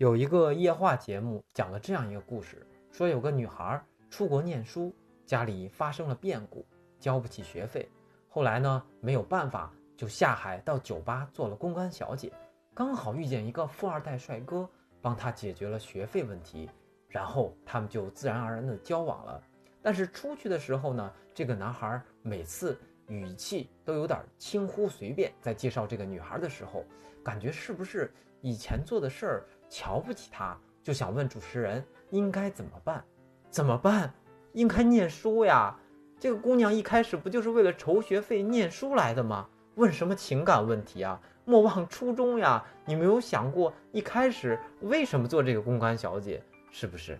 有一个夜话节目讲了这样一个故事，说有个女孩出国念书，家里发生了变故，交不起学费，后来呢没有办法，就下海到酒吧做了公关小姐，刚好遇见一个富二代帅哥，帮她解决了学费问题，然后他们就自然而然的交往了。但是出去的时候呢，这个男孩每次语气都有点轻忽随便，在介绍这个女孩的时候，感觉是不是以前做的事儿？瞧不起她，就想问主持人应该怎么办？怎么办？应该念书呀！这个姑娘一开始不就是为了筹学费念书来的吗？问什么情感问题啊？莫忘初衷呀！你没有想过一开始为什么做这个公关小姐？是不是？